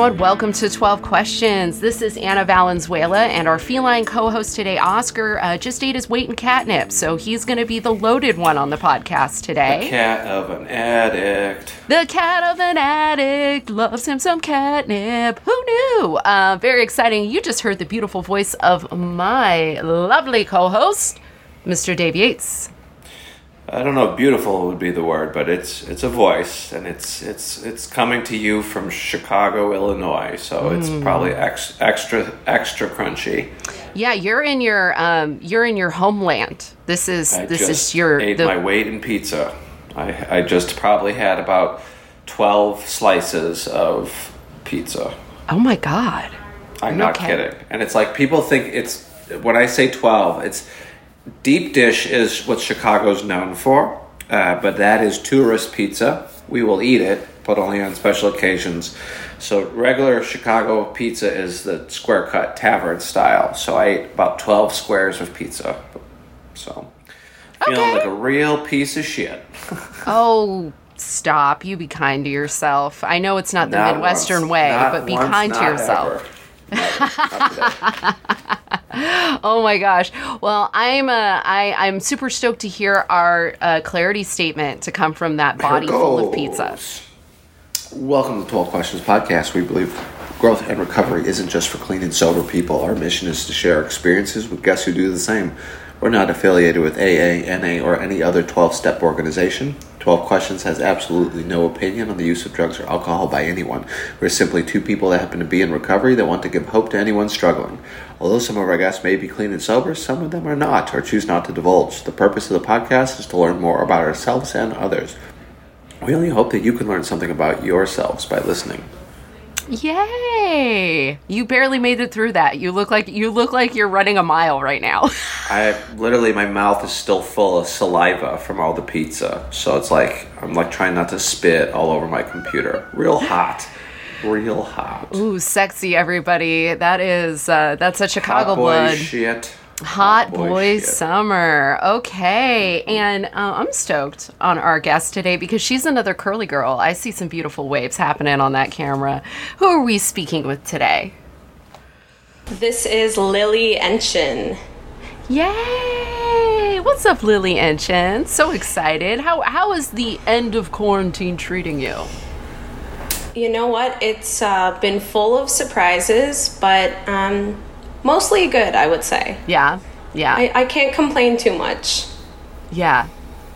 Everyone. Welcome to 12 Questions. This is Anna Valenzuela, and our feline co host today, Oscar, uh, just ate his weight in catnip, so he's going to be the loaded one on the podcast today. The cat of an addict. The cat of an addict loves him some catnip. Who knew? Uh, very exciting. You just heard the beautiful voice of my lovely co host, Mr. Dave Yates. I don't know if beautiful would be the word, but it's it's a voice, and it's it's it's coming to you from Chicago, Illinois. So it's mm. probably ex, extra extra crunchy. Yeah, you're in your um, you're in your homeland. This is I this is your ate the... my weight in pizza. I I just probably had about twelve slices of pizza. Oh my god! I'm not okay. kidding, and it's like people think it's when I say twelve, it's Deep dish is what Chicago's known for, uh, but that is tourist pizza. We will eat it, but only on special occasions. So regular Chicago pizza is the square cut tavern style. So I ate about twelve squares of pizza. So feeling okay. like a real piece of shit. oh, stop! You be kind to yourself. I know it's not the not Midwestern once, way, but be kind to yourself. oh my gosh. Well, I'm uh, I, I'm super stoked to hear our uh, clarity statement to come from that body full of pizza. Welcome to 12 Questions Podcast. We believe growth and recovery isn't just for clean and sober people. Our mission is to share experiences with guests who do the same. We're not affiliated with AA, NA, or any other 12 step organization. 12 Questions has absolutely no opinion on the use of drugs or alcohol by anyone. We're simply two people that happen to be in recovery that want to give hope to anyone struggling. Although some of our guests may be clean and sober, some of them are not or choose not to divulge. The purpose of the podcast is to learn more about ourselves and others. We only hope that you can learn something about yourselves by listening. Yay! You barely made it through that. You look like you look like you're running a mile right now. I literally my mouth is still full of saliva from all the pizza. So it's like I'm like trying not to spit all over my computer. Real hot. Real hot. Ooh, sexy everybody. That is uh that's a Chicago hot boy blood. Shit. Hot, boy, boy summer. Okay. And uh, I'm stoked on our guest today because she's another curly girl. I see some beautiful waves happening on that camera. Who are we speaking with today? This is Lily Enchen. Yay! What's up, Lily Enchen? So excited. How how is the end of quarantine treating you? You know what? It's uh, been full of surprises, but um, mostly good, I would say. Yeah, yeah. I, I can't complain too much. Yeah,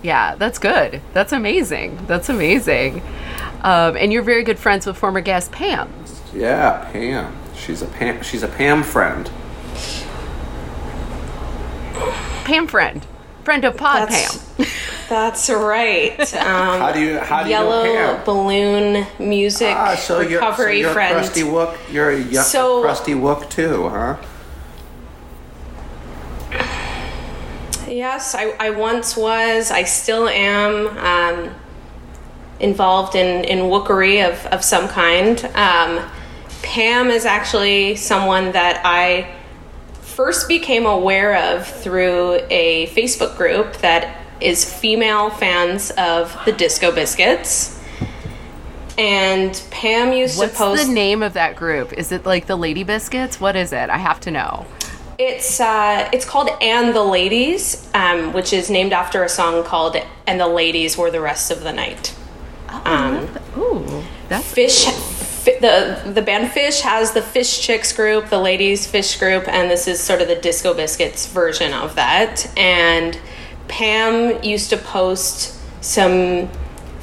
yeah, that's good. That's amazing. That's amazing. Um, and you're very good friends with former guest Pam. Yeah, Pam. She's a Pam. She's a Pam friend. Pam friend, friend of Pod that's, Pam. That's right. Um, how do you how do yellow you know Pam? balloon music ah, so recovery you're, so you're friend. Crusty Wook. You're a y- so, crusty Wook too, huh? Yes, I, I once was. I still am um, involved in, in wookery of, of some kind. Um, Pam is actually someone that I first became aware of through a Facebook group that is female fans of the Disco Biscuits. And Pam used What's to post. What's the name of that group? Is it like the Lady Biscuits? What is it? I have to know. It's uh, it's called "And the Ladies," um, which is named after a song called "And the Ladies Were the Rest of the Night." Oh, um, ooh, that's Phish. Cool. the the band Phish has the Phish Chicks group, the Ladies Phish group, and this is sort of the Disco Biscuits version of that. And Pam used to post some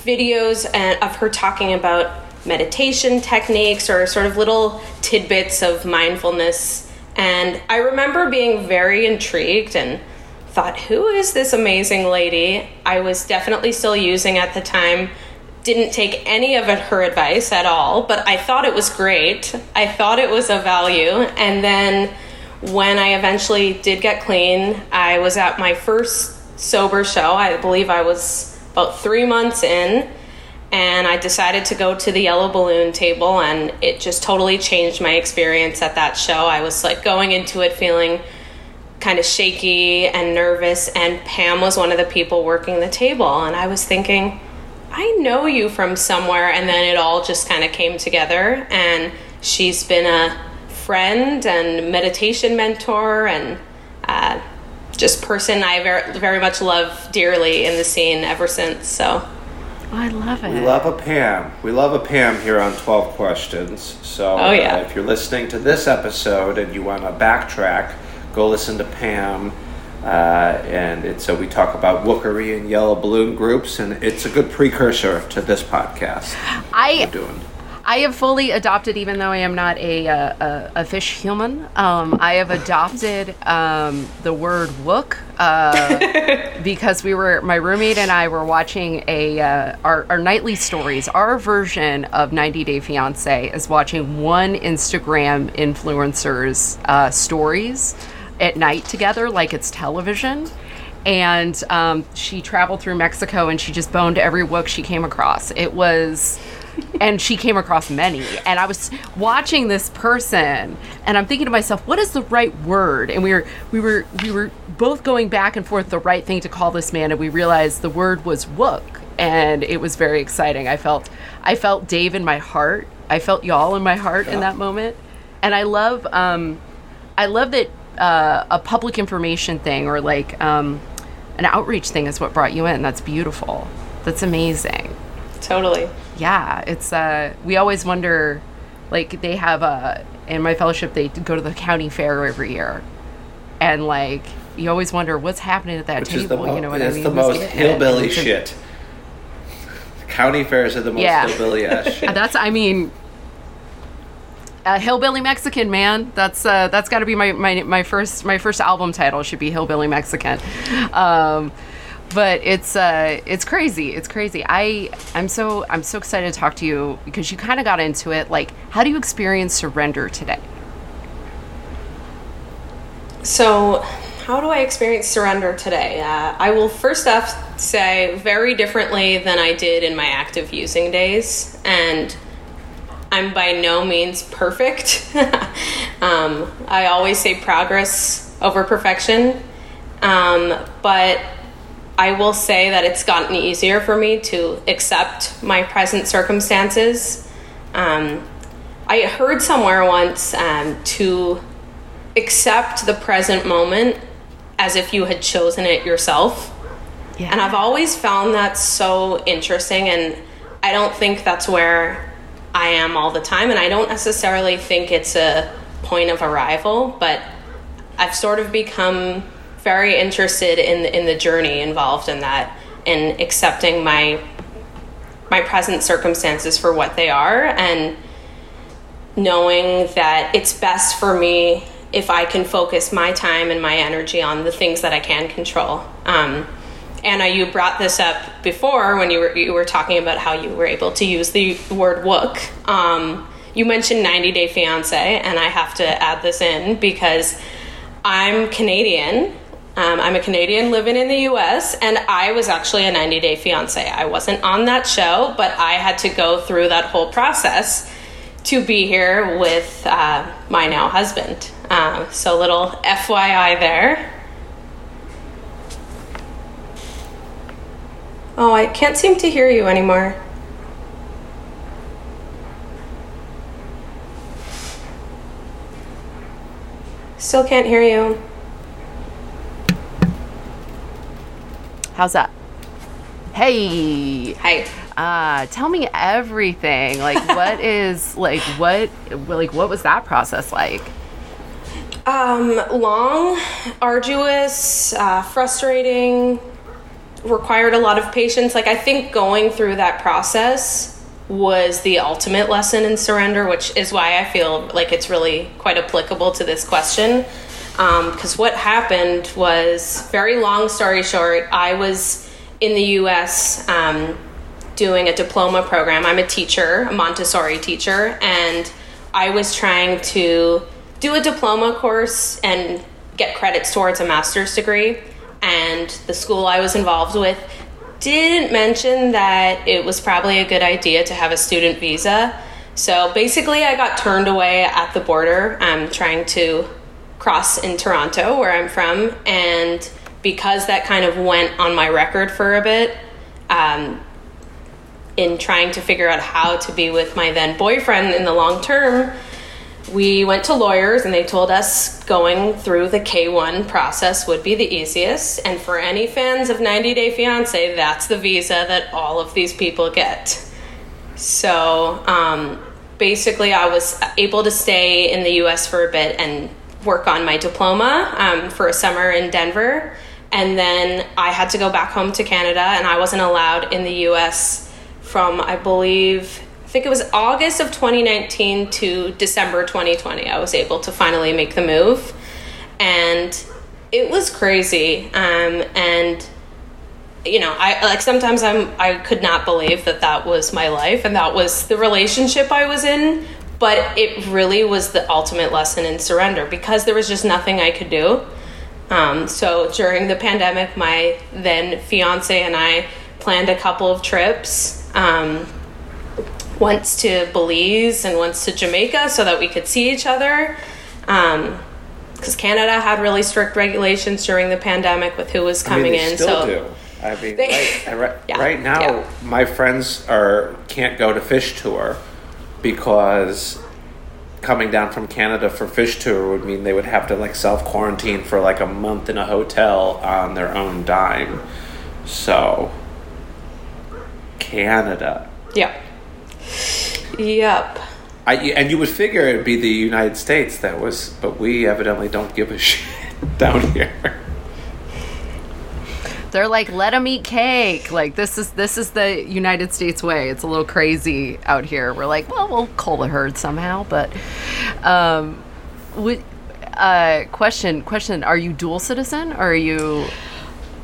videos and, of her talking about meditation techniques or sort of little tidbits of mindfulness. And I remember being very intrigued and thought, who is this amazing lady? I was definitely still using at the time. Didn't take any of her advice at all, but I thought it was great. I thought it was a value. And then when I eventually did get clean, I was at my first sober show. I believe I was about three months in and I decided to go to the yellow balloon table, and it just totally changed my experience at that show. I was like going into it feeling kind of shaky and nervous, and Pam was one of the people working the table, and I was thinking, I know you from somewhere, and then it all just kind of came together, and she's been a friend and meditation mentor and uh, just person I very, very much love dearly in the scene ever since. So. Oh, I love it. We love a Pam. We love a Pam here on 12 Questions. So oh, yeah. uh, if you're listening to this episode and you want to backtrack, go listen to Pam. Uh, and it's so we talk about wookery and yellow balloon groups, and it's a good precursor to this podcast. I am doing. I have fully adopted, even though I am not a, a, a Phish human. Um, I have adopted um, the word "wook" uh, because we were my roommate and I were watching a uh, our, our nightly stories. Our version of 90 Day Fiance is watching one Instagram influencer's uh, stories at night together, like it's television and um, she traveled through Mexico and she just boned every wook she came across. It was and she came across many. And I was watching this person, and I'm thinking to myself, what is the right word? And we were we were we were both going back and forth the right thing to call this man, and we realized the word was wook, and it was very exciting. I felt I felt Dave in my heart. I felt y'all in my heart yeah. in that moment, and I love um, I love that uh, a public information thing or like um, an outreach thing is what brought you in. That's beautiful. That's amazing. Totally yeah, it's uh, we always wonder, like they have a in my fellowship they go to the county fair every year, and like you always wonder what's happening at that Which table. Mo- you know what I mean? It's the most hillbilly shit. County fairs are the most yeah. hillbilly ass shit. That's I mean. A hillbilly Mexican man. That's uh, that's got to be my, my my first my first album title should be hillbilly Mexican. Um, but it's uh it's crazy it's crazy. I i'm so i'm so excited to talk to you because you kind of got into it. Like how do you experience surrender today? So how do i experience surrender today? Uh, i will first off say very differently than i did in my active using days and i'm by no means perfect. Um, i always say progress over perfection. Um, but I will say that it's gotten easier for me to accept my present circumstances. Um, I heard somewhere once um, to accept the present moment as if you had chosen it yourself. Yeah. And I've always found that so interesting, and I don't think that's where I am all the time. And I don't necessarily think it's a point of arrival, but I've sort of become very interested in in the journey involved in that and accepting my my present circumstances for what they are and knowing that it's best for me if I can focus my time and my energy on the things that I can control. Um, Anna, you brought this up before when you were you were talking about how you were able to use the word "wook." Um, you mentioned 90 Day Fiance, and I have to add this in because I'm Canadian um, I'm a Canadian living in the US, and I was actually a 90 Day Fiance. I wasn't on that show, but I had to go through that whole process to be here with uh, my now husband. Um, so, little FYI there. Oh, I can't seem to hear you anymore. Still can't hear you. How's that? Hey. Hi. Uh, tell me everything. Like, what is like what like what was that process like? Um, long, arduous, uh, frustrating, required a lot of patience. Like I think going through that process was the ultimate lesson in surrender, which is why I feel like it's really quite applicable to this question. Because um, what happened was, very long story short, I was in the US um, doing a diploma program. I'm a teacher, a Montessori teacher, and I was trying to do a diploma course and get credits towards a master's degree. And the school I was involved with didn't mention that it was probably a good idea to have a student visa. So basically, I got turned away at the border. Um, trying to cross in Toronto, where I'm from, and because that kind of went on my record for a bit, um, in trying to figure out how to be with my then boyfriend in the long term, we went to lawyers and they told us going through the K1 process would be the easiest. And for any fans of 90 Day Fiance, that's the visa that all of these people get. So um, basically, I was able to stay in the US for a bit and work on my diploma um, for a summer in Denver. And then I had to go back home to Canada, and I wasn't allowed in the US from, I believe, I think it was August of 2019 to December 2020. I was able to finally make the move, and it was crazy. Um, and you know, I like sometimes I'm I could not believe that that was my life and that was the relationship I was in. But it really was the ultimate lesson in surrender because there was just nothing I could do. Um, so during the pandemic, my then fiance and I planned a couple of trips. Um, once to Belize and once to Jamaica so that we could see each other. Because um, Canada had really strict regulations during the pandemic with who was coming I mean, in. so do. I mean, they, right, right, yeah, right, now, yeah. my friends are can't go to Phish tour because coming down from Canada for Phish tour would mean they would have to like self quarantine for like a month in a hotel on their own dime. So, Canada. Yeah. Yep. I, and you would figure it'd be the United States that was, but we evidently don't give a shit down here. They're like, let them eat cake. Like this is this is the United States way. It's a little crazy out here. We're like, well, we'll cull the herd somehow. But, um, we, uh, question question: Are you dual citizen or are you?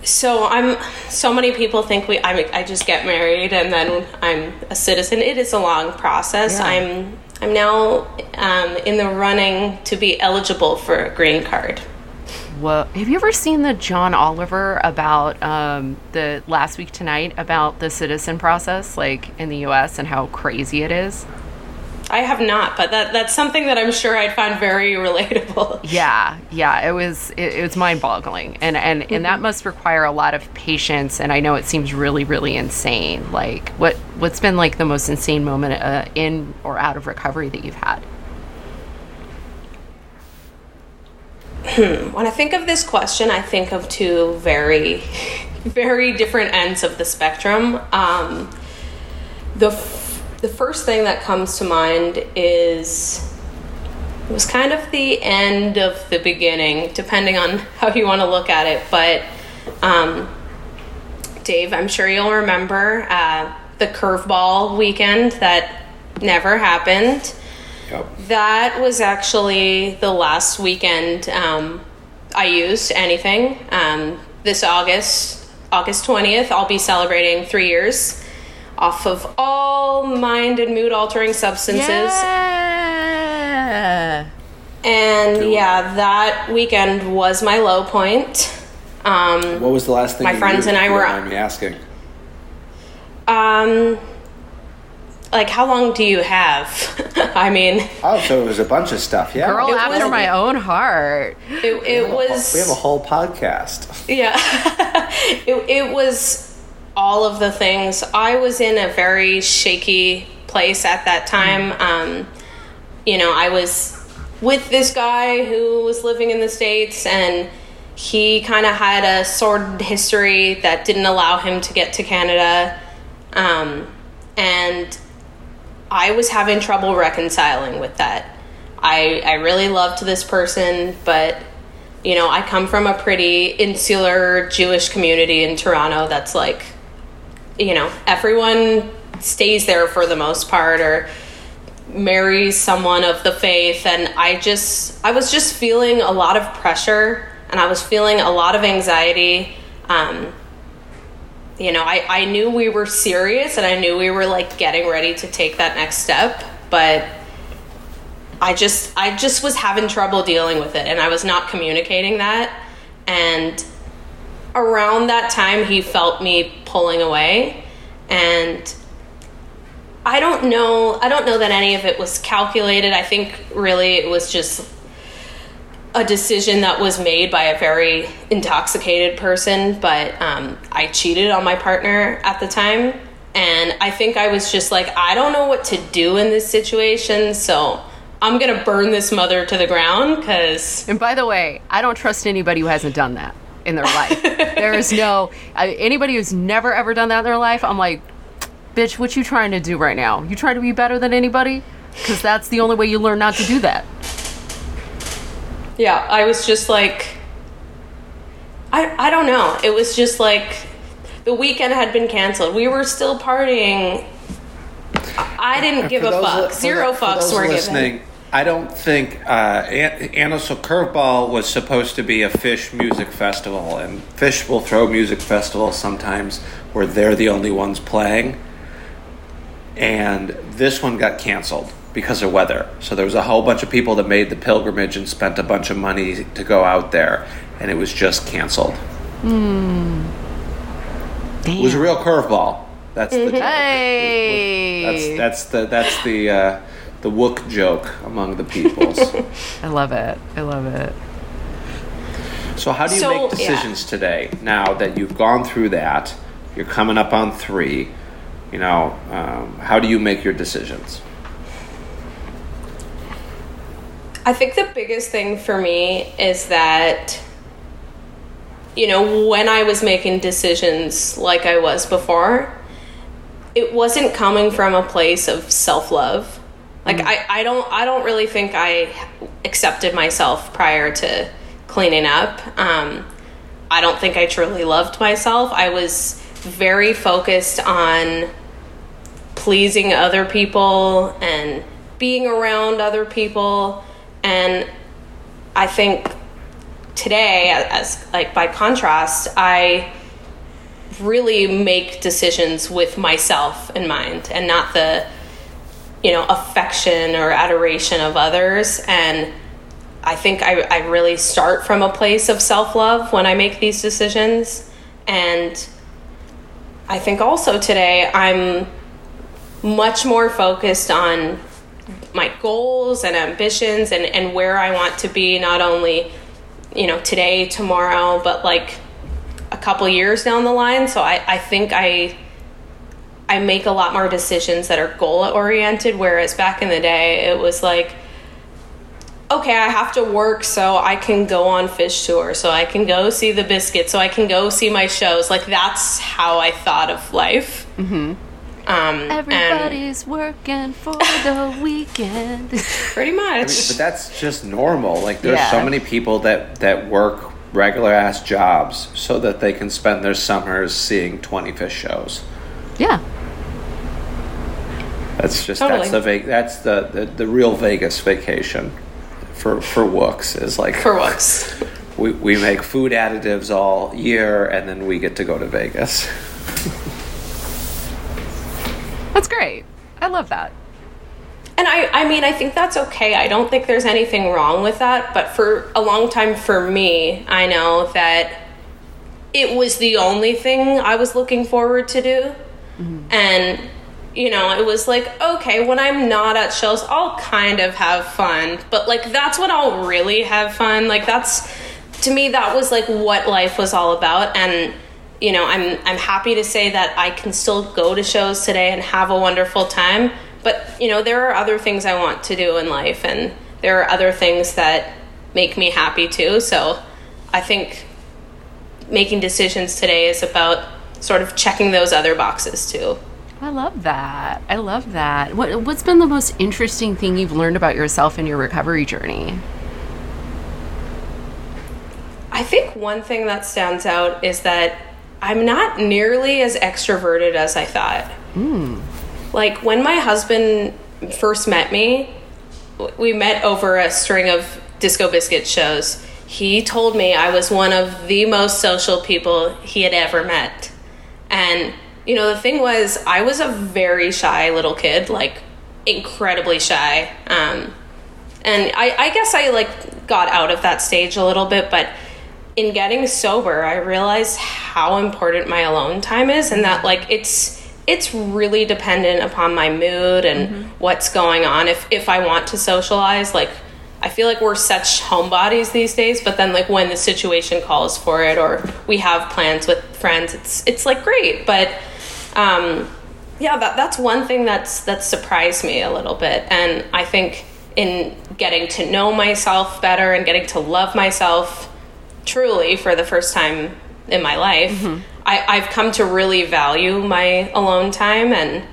so I'm so many people think we I, I just get married and then I'm a citizen. It is a long process. Yeah. I'm I'm now um, in the running to be eligible for a green card. Have you ever seen the John Oliver about um, the last week tonight about the citizen process, like in the U.S. and how crazy it is? I have not, but that that's something that I'm sure I'd find very relatable. Yeah, yeah, it was it, it was mind-boggling, and and mm-hmm. and that must require a lot of patience. And I know it seems really really insane. Like what what's been like the most insane moment uh, in or out of recovery that you've had? When I think of this question, I think of two very, very different ends of the spectrum. Um, the the first thing that comes to mind is it was kind of the end of the beginning, depending on how you want to look at it. But um, Dave, I'm sure you'll remember uh, the curveball weekend that never happened. Yep. That was actually the last weekend um, I used anything. Um, this August, August 20th, I'll be celebrating three years off of all mind and mood altering substances. Yeah. And yeah, that weekend was my low point. Um, what was the last thing my friends and I were on? Me asking. Um, like how long do you have? I mean, oh, so it was a bunch of stuff. Yeah, girl it after was, my own heart. It, it was. We have a whole podcast. Yeah, it, it was all of the things. I was in a very shaky place at that time. Mm. Um, you know, I was with this guy who was living in the States and he kind of had a sordid history that didn't allow him to get to Canada. Um, and I was having trouble reconciling with that. I, I really loved this person, but you know, I come from a pretty insular Jewish community in Toronto that's like, you know, everyone stays there for the most part or marries someone of the faith. And I just, I was just feeling a lot of pressure and I was feeling a lot of anxiety. Um, you know, I, I knew we were serious and I knew we were like getting ready to take that next step, but I just I just was having trouble dealing with it and I was not communicating that and around that time he felt me pulling away and I don't know I don't know that any of it was calculated. I think really it was just a decision that was made by a very intoxicated person, but um, I cheated on my partner at the time. And I think I was just like, I don't know what to do in this situation, so I'm gonna burn this mother to the ground because. And by the way, I don't trust anybody who hasn't done that in their life. there is no I, anybody who's never ever done that in their life. I'm like, bitch, what you trying to do right now? You trying to be better than anybody? Because that's the only way you learn not to do that. Yeah, I was just like, I I don't know. It was just like the weekend had been canceled. We were still partying. I didn't give a fuck. li- Zero the- fucks were given. I don't think uh, An-. Curveball was supposed to be a Phish music festival, and Phish will throw music festivals sometimes where they're the only ones playing. And this one got canceled because of weather. So there was a whole bunch of people that made the pilgrimage and spent a bunch of money to go out there, and it was just canceled. It was a real curveball. That's the joke. Hey, That's that's the that's the uh, the Wook joke among the peoples. I love it. I love it. so how do you So, make yeah. decisions today? Now that you've gone through that, you're coming up on three. You know, um, how do you make your decisions? I think the biggest thing for me is that, you know, when I was making decisions like I was before, it wasn't coming from a place of self love. Like I, I don't I don't really think I accepted myself prior to cleaning up. Um, I don't think I truly loved myself. I was very focused on pleasing other people and being around other people and i think today as like by contrast i really make decisions with myself in mind and not the you know affection or adoration of others. And i think i, I really start from a place of self-love when i make these decisions. And i think also today i'm much more focused on my goals and ambitions and, and where I want to be not only you know today tomorrow but like a couple years down the line. So I, I think I I make a lot more decisions that are goal oriented whereas back in the day it was like okay I have to work so I can go on Phish tour so I can go see the biscuit so I can go see my shows. Like that's how I thought of life. Mm-hmm. Um, and Everybody's working for the weekend. pretty much But that's just normal. Like there's so many people that that work regular ass jobs so that they can spend their summers seeing 20 Phish shows. yeah. That's just Totally. that's the Ve- that's the, the the real Vegas vacation for for Wooks is like for once. we, we make food additives all year and then we get to go to Vegas. That's great. I love that. And I, I mean, I think that's okay. I don't think there's anything wrong with that. But for a long time, for me, I know that it was the only thing I was looking forward to do. Mm-hmm. And, you know, it was like, okay, when I'm not at shows, I'll kind of have fun. But, like, that's when I'll really have fun. Like, that's, to me, that was like what life was all about. And, you know, I'm, I'm happy to say that I can still go to shows today and have a wonderful time. But, you know, there are other things I want to do in life, and there are other things that make me happy too. So I think making decisions today is about sort of checking those other boxes too. I love that. I love that. What, what's been the most interesting thing you've learned about yourself in your recovery journey? I think one thing that stands out is that I'm not nearly as extroverted as I thought. Like when my husband first met me, we met over a string of Disco Biscuit shows. He told me I was one of the most social people he had ever met. And, you know, the thing was, I was a very shy little kid, like incredibly shy. Um, and I, I guess I like got out of that stage a little bit, but in getting sober, I realized how important my alone time is, and that like it's it's really dependent upon my mood and what's going on. If if I want to socialize, like I feel like we're such homebodies these days, but then like when the situation calls for it, or we have plans with friends, it's it's like great, but um, yeah, that, that's one thing that's that's surprised me a little bit, and I think in getting to know myself better and getting to love myself truly for the first time in my life, I, I've come to really value my alone time and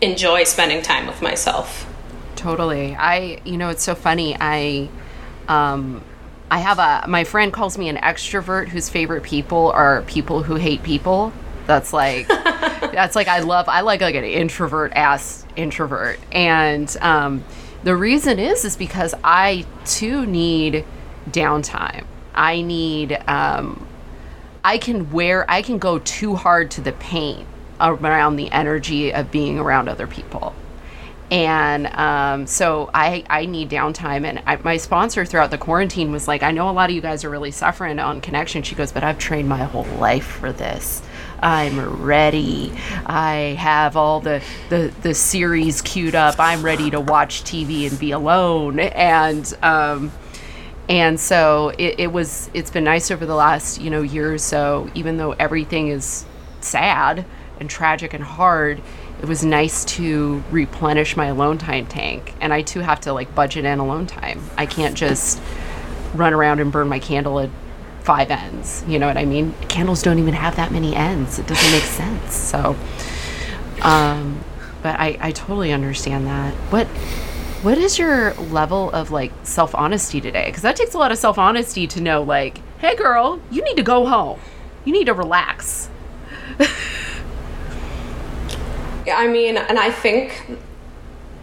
enjoy spending time with myself. Totally. I, you know, it's so funny. I, um, I have a, my friend calls me an extrovert whose favorite people are people who hate people. That's like, that's like, I love, I like like an introvert ass introvert. And, um, the reason is, is because I too need downtime. I need, um, I can wear, I can go too hard to the paint around the energy of being around other people. And um, so I, I need downtime. And I, my sponsor throughout the quarantine was like i know a lot of you guys are really suffering on connection. She goes but i've trained my whole life for this. I'm ready. I have all the, the, the series queued up. I'm ready to watch tv and be alone. And um, and so it, it was it's been nice over the last you know year or so even though everything is sad and tragic and hard it was nice to replenish my alone time tank. And i too have to like budget in alone time. I can't just run around and burn my candle at five ends you know what i mean? Candles don't even have that many ends. It doesn't make sense. So um but i i totally understand that. What what is your level of like self honesty today? Because that takes a lot of self honesty to know, like, hey, girl, you need to go home. You need to relax. I mean, and I think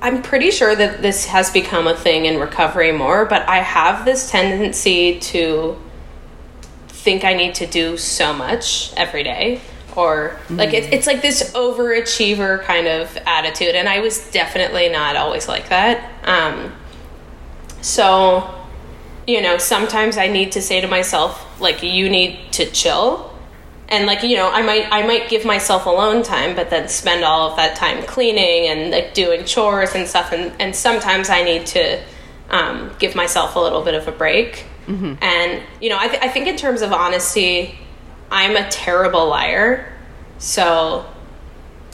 I'm pretty sure that this has become a thing in recovery more, but I have this tendency to think I need to do so much every day. Or like it, it's like this overachiever kind of attitude, and I was definitely not always like that. Um, so, you know, sometimes I need to say to myself, like, you need to chill, and like you know i might i might give myself alone time but then spend all of that time cleaning and like doing chores and stuff and, and sometimes i need to um, give myself a little bit of a break. And you know I, th- I think in terms of honesty i'm a terrible liar so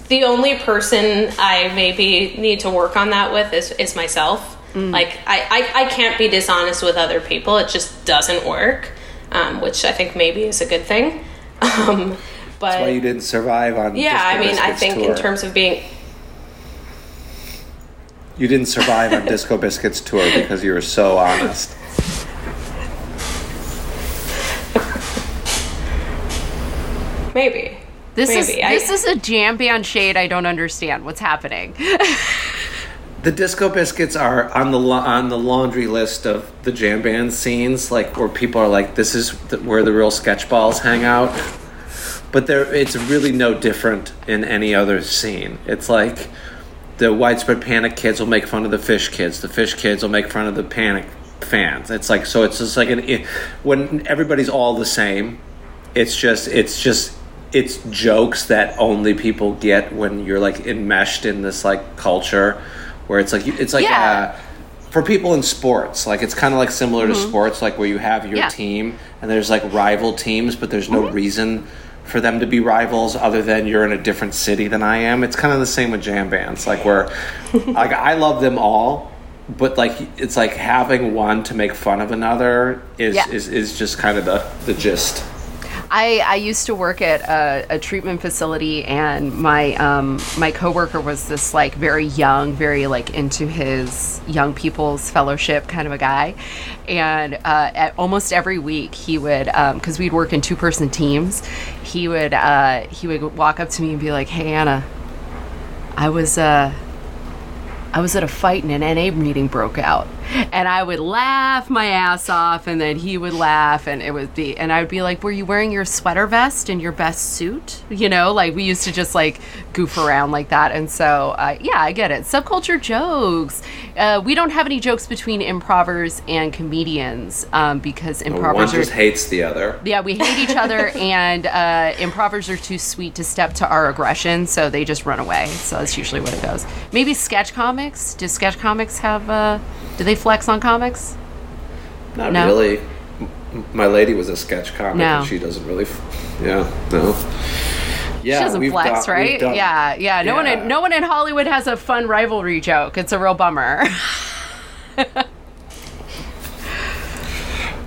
the only person i maybe need to work on that with is, is myself like I, I, I can't be dishonest with other people it just doesn't work um, which i think maybe is a good thing um, but That's why you didn't survive on. yeah, I mean, I think tour. in terms of being you didn't survive on Disco Biscuits tour because you were so honest. Maybe This maybe is I- this is a jam band shade. I don't understand what's happening. The Disco Biscuits are on the la- on the laundry list of the jam band scenes, like where people are like, "This is the, where the real sketch balls hang out." But there, it's really no different in any other scene. It's like the widespread panic kids will make fun of the Phish kids. The Phish kids will make fun of the panic fans. It's like so. It's just like an it, when everybody's all the same. It's just it's just it's jokes that only people get when you're like enmeshed in this like culture where it's like it's like Yeah. uh, for people in sports like it's kind of like similar to sports like where you have your Mm-hmm. Yeah. team and there's like rival teams but there's no reason for them to be rivals other than you're in a different city than I am it's kind of the same with jam bands like where like I love them all but like it's like having one to make fun of another is Yeah. is, is just kind of the the gist I, I used to work at a, a treatment facility, and my um, my coworker was this like very young, very like into his young people's fellowship kind of a guy, and uh, at almost every week he would because we'd work in two person teams, he would uh, he would walk up to me and be like, "Hey Anna, I was uh, I was at a fight and an NA meeting broke out. And I would laugh my ass off and then he would laugh and it would be and I would be like, Were you wearing your sweater vest and your best suit? You know, like we used to just like goof around like that. And so uh, yeah, I get it. Subculture jokes. Uh, we don't have any jokes between improvers and comedians um, because improvers One are hates the other. yeah, we hate each other, and uh, improvers are too sweet to step to our aggression, so they just run away. So that's usually what it goes. Maybe sketch comics. Do sketch comics have? Uh, do they flex on comics? Not No. really. M- My lady was a sketch comic, No. and she doesn't really. F- yeah, no. Yeah, she doesn't flex, done- right? done- yeah, yeah. No one, in, no one in Hollywood has a fun rivalry joke. It's a real bummer.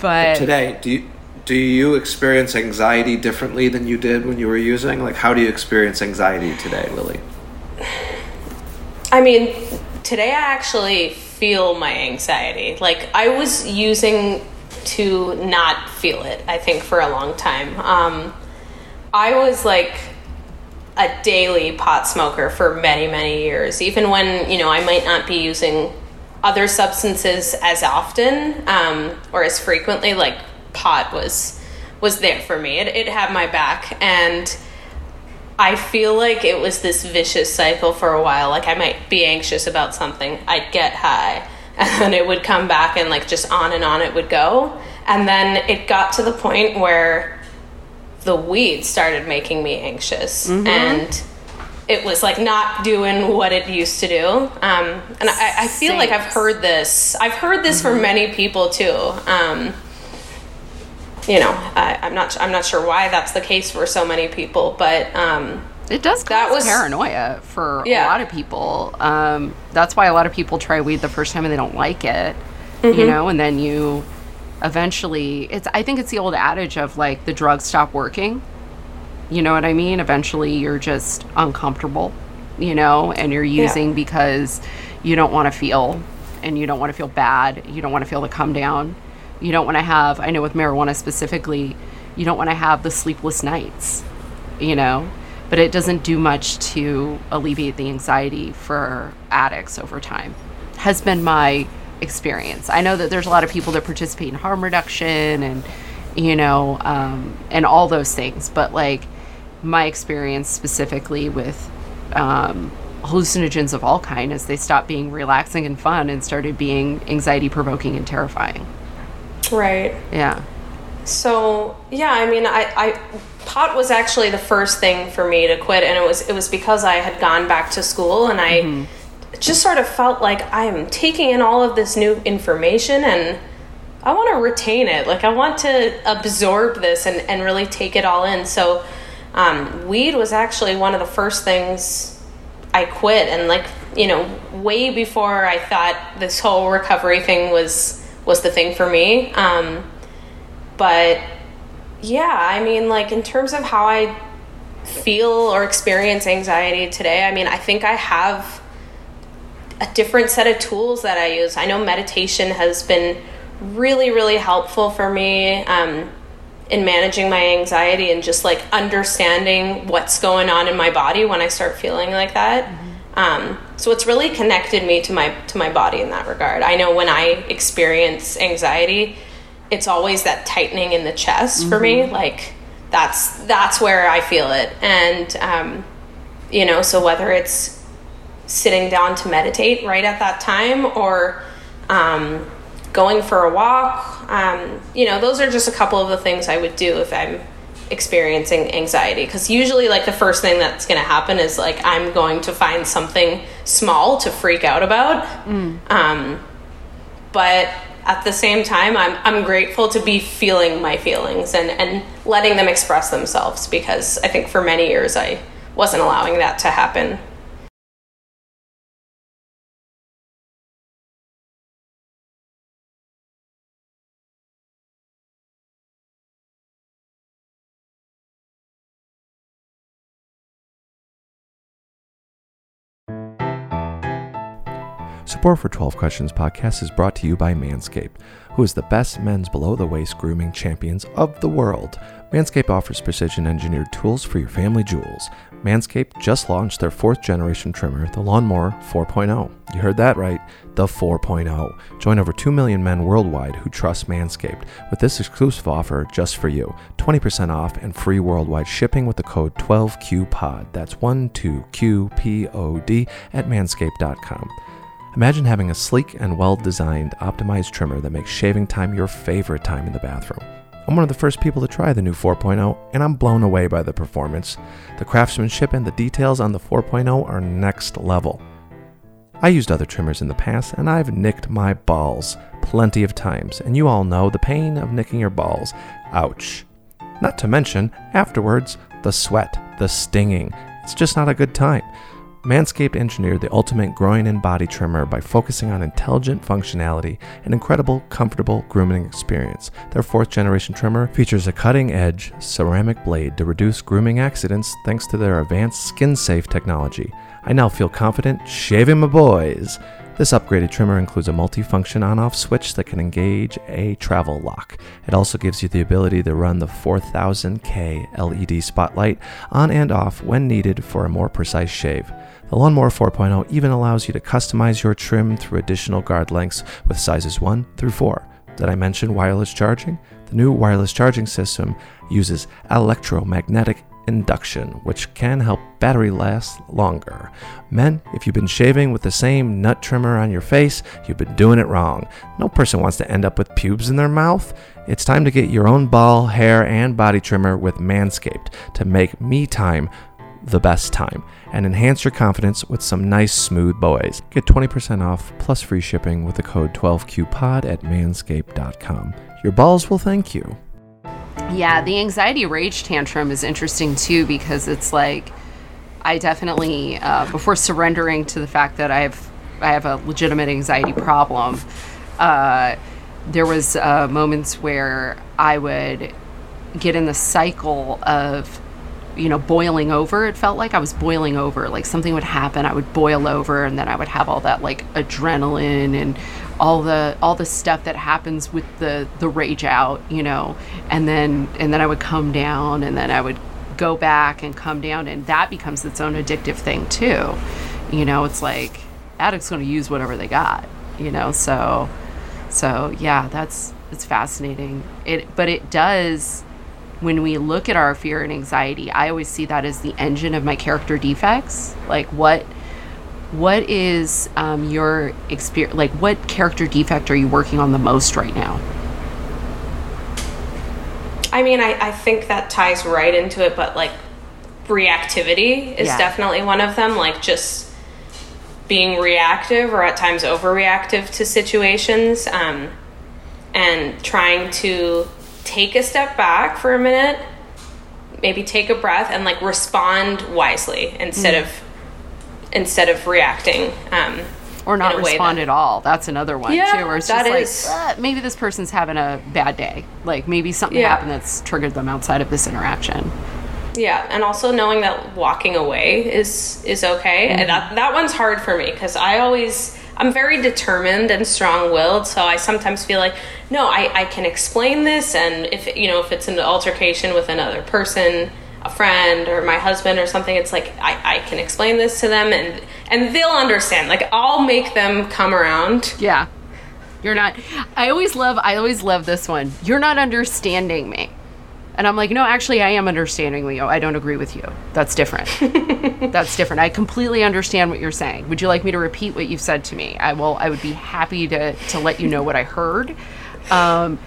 but Today, do you do you experience anxiety differently than you did when you were using? Like, how do you experience anxiety today, Lily? I mean, today I actually feel my anxiety. Like I was using to not feel it. I think for a long time. Um, I was like a daily pot smoker for many many years. Even when you know I might not be using other substances as often um, or as frequently. Like pot was was there for me. It, it had my back and. I feel like it was this vicious cycle for a while. Like I might be anxious about something, I'd get high, and then it would come back and like just on and on it would go. And then it got to the point where the weed started making me anxious and it was like not doing what it used to do. Um, and I, I feel like I've heard this. I've heard this from many people too. Um, you know, I, I'm not. I'm not sure why that's the case for so many people, but um, It does cause That was- paranoia for yeah. a lot of people. Um, that's why a lot of people try weed the first time and they don't like it, you Mm-hmm. know, and then you eventually, it's, I think it's the old adage of like the drugs stop working. You know what I mean? Eventually you're just uncomfortable, you know, and you're using because you don't want to feel and you don't want to feel bad. You don't want to feel the come down. You don't want to have, I know with marijuana specifically, you don't want to have the sleepless nights you know? But it doesn't do much to alleviate the anxiety for addicts over time has been my experience. I know that there's a lot of people that participate in harm reduction and you know um, and all those things but like my experience specifically with um, hallucinogens of all kind is they stopped being relaxing and fun and started being anxiety provoking and terrifying right. yeah So yeah, I mean, I, I pot was actually the first thing for me to quit, and it was it was because I had gone back to school, and I just sort of felt like I'm taking in all of this new information, and I want to retain it. Like I want to absorb this and and really take it all in. So, um, weed was actually one of the first things I quit, and like you know, way before I thought this whole recovery thing was was the thing for me. Um, but yeah, I mean, like in terms of how I feel or experience anxiety today, I mean, I think I have a different set of tools that I use. I know meditation has been really, really helpful for me um, in managing my anxiety and just like understanding what's going on in my body when I start feeling like that. Um, so it's really connected me to my to my body in that regard. I know when I experience anxiety, it's always that tightening in the chest for me. Like that's that's where I feel it, and um, you know, so whether it's sitting down to meditate right at that time or um, going for a walk, um, you know, those are just a couple of the things I would do if I'm experiencing anxiety. Because usually like the first thing that's going to happen is like i'm going to find something small to freak out about. Um, but at the same time I'm, I'm grateful to be feeling my feelings and, and letting them express themselves because i think for many years i wasn't allowing that to happen Support for 12 Questions podcast is brought to you by Manscaped, who is the best men's below the waist grooming champions of the world. Manscaped offers precision engineered tools for your family jewels. Manscaped just launched their fourth generation trimmer, the Lawnmower 4.0. You heard that right, the 4.0. Join over 2 million men worldwide who trust Manscaped with this exclusive offer just for you 20% off and free worldwide shipping with the code 12QPOD. That's 12QPOD at manscaped.com. Imagine having a sleek and well designed, optimized trimmer that makes shaving time your favorite time in the bathroom. I'm one of the first people to try the new 4.0, and I'm blown away by the performance. The craftsmanship and the details on the 4.0 are next level. I used other trimmers in the past, and I've nicked my balls plenty of times, and you all know the pain of nicking your balls. Ouch. Not to mention, afterwards, the sweat, the stinging. It's just not a good time. Manscaped engineered the ultimate groin and body trimmer by focusing on intelligent functionality and incredible, comfortable grooming experience. Their fourth generation trimmer features a cutting edge ceramic blade to reduce grooming accidents thanks to their advanced skin safe technology. I now feel confident shaving my boys. This upgraded trimmer includes a multifunction on off switch that can engage a travel lock. It also gives you the ability to run the 4000K LED spotlight on and off when needed for a more precise shave. The Lawnmower 4.0 even allows you to customize your trim through additional guard lengths with sizes 1 through 4. Did I mention wireless charging? The new wireless charging system uses electromagnetic induction, which can help battery last longer. Men, if you've been shaving with the same nut trimmer on your face, you've been doing it wrong. No person wants to end up with pubes in their mouth. It's time to get your own ball, hair, and body trimmer with Manscaped to make me time the best time and enhance your confidence with some nice smooth boys. Get 20% off plus free shipping with the code 12QPOD at manscaped.com. Your balls will thank you. Yeah, the anxiety rage tantrum is interesting too because it's like I definitely uh, before surrendering to the fact that I have I have a legitimate anxiety problem. Uh, there was uh, moments where I would get in the cycle of you know boiling over it felt like. I was boiling over like something would happen i would boil over and then i would have all that like adrenaline and all the all the stuff that happens with the the rage out you know? And then and then i would come down and then i would go back and come down and that becomes its own addictive thing too. You know it's like addicts going to use whatever they got you know? So so yeah that's it's fascinating. It but it does when we look at our fear and anxiety, I always see that as the engine of my character defects. Like what what is um, your experience? Like what character defect are you working on the most right now? I mean, I, I think that ties right into it, but like reactivity is Yeah. definitely one of them. Like just being reactive or at times overreactive to situations um, and trying to take a step back for a minute, maybe take a breath and like respond wisely instead Mm. of instead of reacting. Um, Or not in a way respond that- at all. That's another one Yeah, too. Where it's just is- like uh, maybe this person's having a bad day. Like maybe something Yeah. happened that's triggered them outside of this interaction. Yeah, and also knowing that walking away is is okay. Mm-hmm. And that that one's hard for me because I always I'm very determined and strong-willed, so I sometimes feel like no, I I can explain this and if you know if it's an altercation with another person, a friend or my husband or something, it's like I I can explain this to them and and they'll understand. Like I'll make them come around. Yeah. You're not I always love I always love this one. You're not understanding me. And I'm like, no, actually I am understanding Leo. I don't agree with you. That's different. That's different. I completely understand what you're saying. Would you like me to repeat what you've said to me? I will I would be happy to to let you know what I heard. Um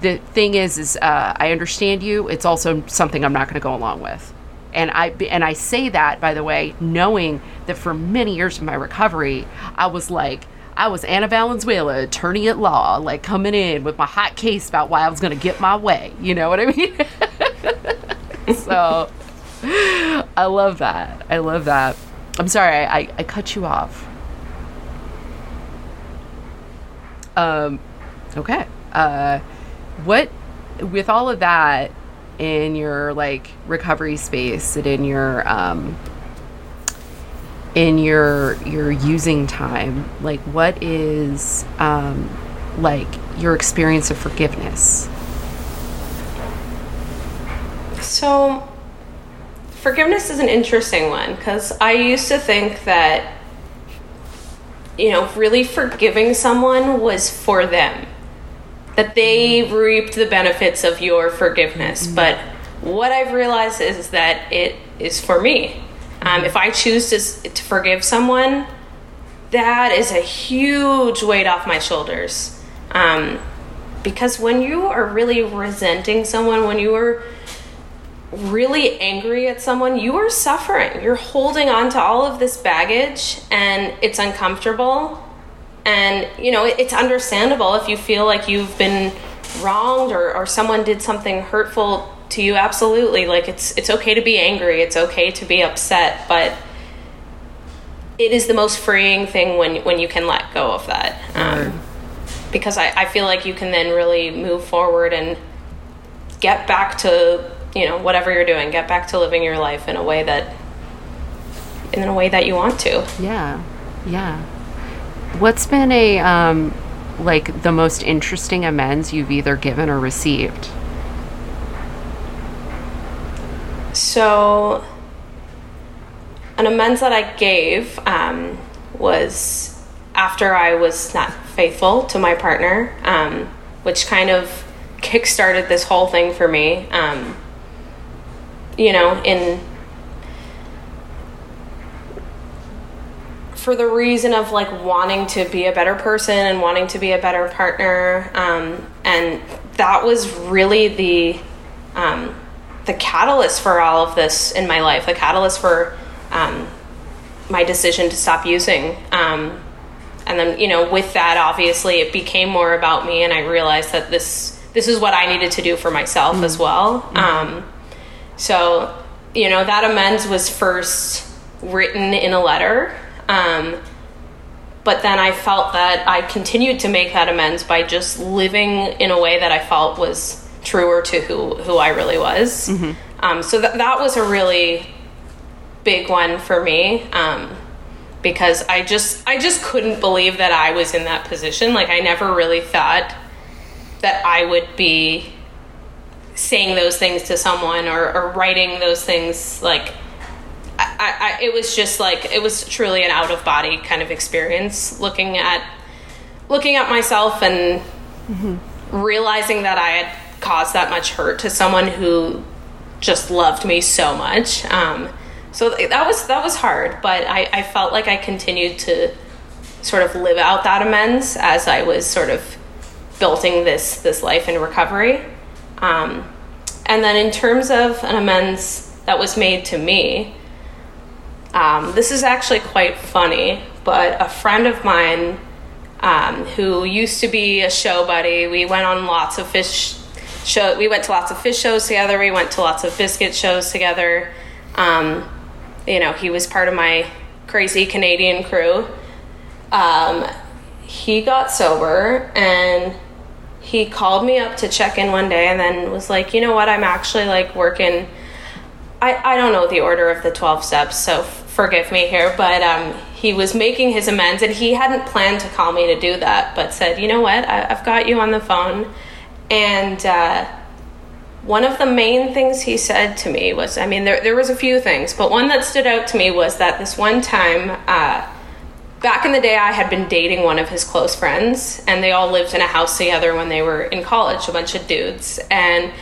the thing is is uh, I understand you. It's also something I'm not going to go along with. And I and I say that by the way, knowing that for many years of my recovery, I was like I was Anna Valenzuela, attorney at law, like coming in with my hot case about why I was going to get my way. You know what I mean? so I love that. I love that. I'm sorry, I, I, cut you off. Um, okay. Uh, what, with all of that in your like recovery space and in your, um, in your your using time like what is um like your experience of forgiveness So, forgiveness is an interesting one because I used to think that, you know, really forgiving someone was for them, that they reaped the benefits of your forgiveness. But what I've realized is that it is for me. Um, if I choose to, to forgive someone, that is a huge weight off my shoulders. Um, because when you are really resenting someone, when you are really angry at someone, you are suffering. You're holding on to all of this baggage and it's uncomfortable. And, you know, it's understandable if you feel like you've been wronged or, or someone did something hurtful to you. Absolutely. Like, it's, it's okay to be angry, it's okay to be upset, but it is the most freeing thing when, when you can let go of that. Um, because I, I feel like you can then really move forward and get back to you know whatever you're doing get back to living your life in a way that in a way that you want to yeah yeah what's been a um like the most interesting amends you've either given or received so an amends that i gave um, was after i was not faithful to my partner um, which kind of kick-started this whole thing for me um, you know in for the reason of like wanting to be a better person and wanting to be a better partner um, and that was really the um, the catalyst for all of this in my life the catalyst for um, my decision to stop using um, and then you know with that obviously it became more about me and i realized that this this is what i needed to do for myself as well. Um, so you know that amends was first written in a letter um, but then i felt that i continued to make that amends by just living in a way that i felt was truer to who who i really was. Um, so that that was a really big one for me um, because I just I just couldn't believe that I was in that position. Like I never really thought that I would be saying those things to someone or, or writing those things. Like I, I, it was just like it was truly an out of body kind of experience looking at looking at myself and realizing that I had caused that much hurt to someone who just loved me so much. Um, so that was that was hard, but I, I felt like I continued to sort of live out that amends as I was sort of building this this life in recovery. Um, and then in terms of an amends that was made to me, um, this is actually quite funny. But a friend of mine um, who used to be a show buddy, we went on lots of Phish show. We went to lots of Phish shows together. We went to lots of biscuit shows together. Um, you know, he was part of my crazy Canadian crew. Um, he got sober and he called me up to check in one day and then was like, you know what, I'm actually like working. I, I don't know the order of the 12 steps, so f- forgive me here, but um, he was making his amends and he hadn't planned to call me to do that, but said, you know what, I, I've got you on the phone. And uh, one of the main things he said to me was I mean, there, there was a few things, but one that stood out to me was that this one time, uh, back in the day, I had been dating one of his close friends, and they all lived in a house together when they were in college, a bunch of dudes. And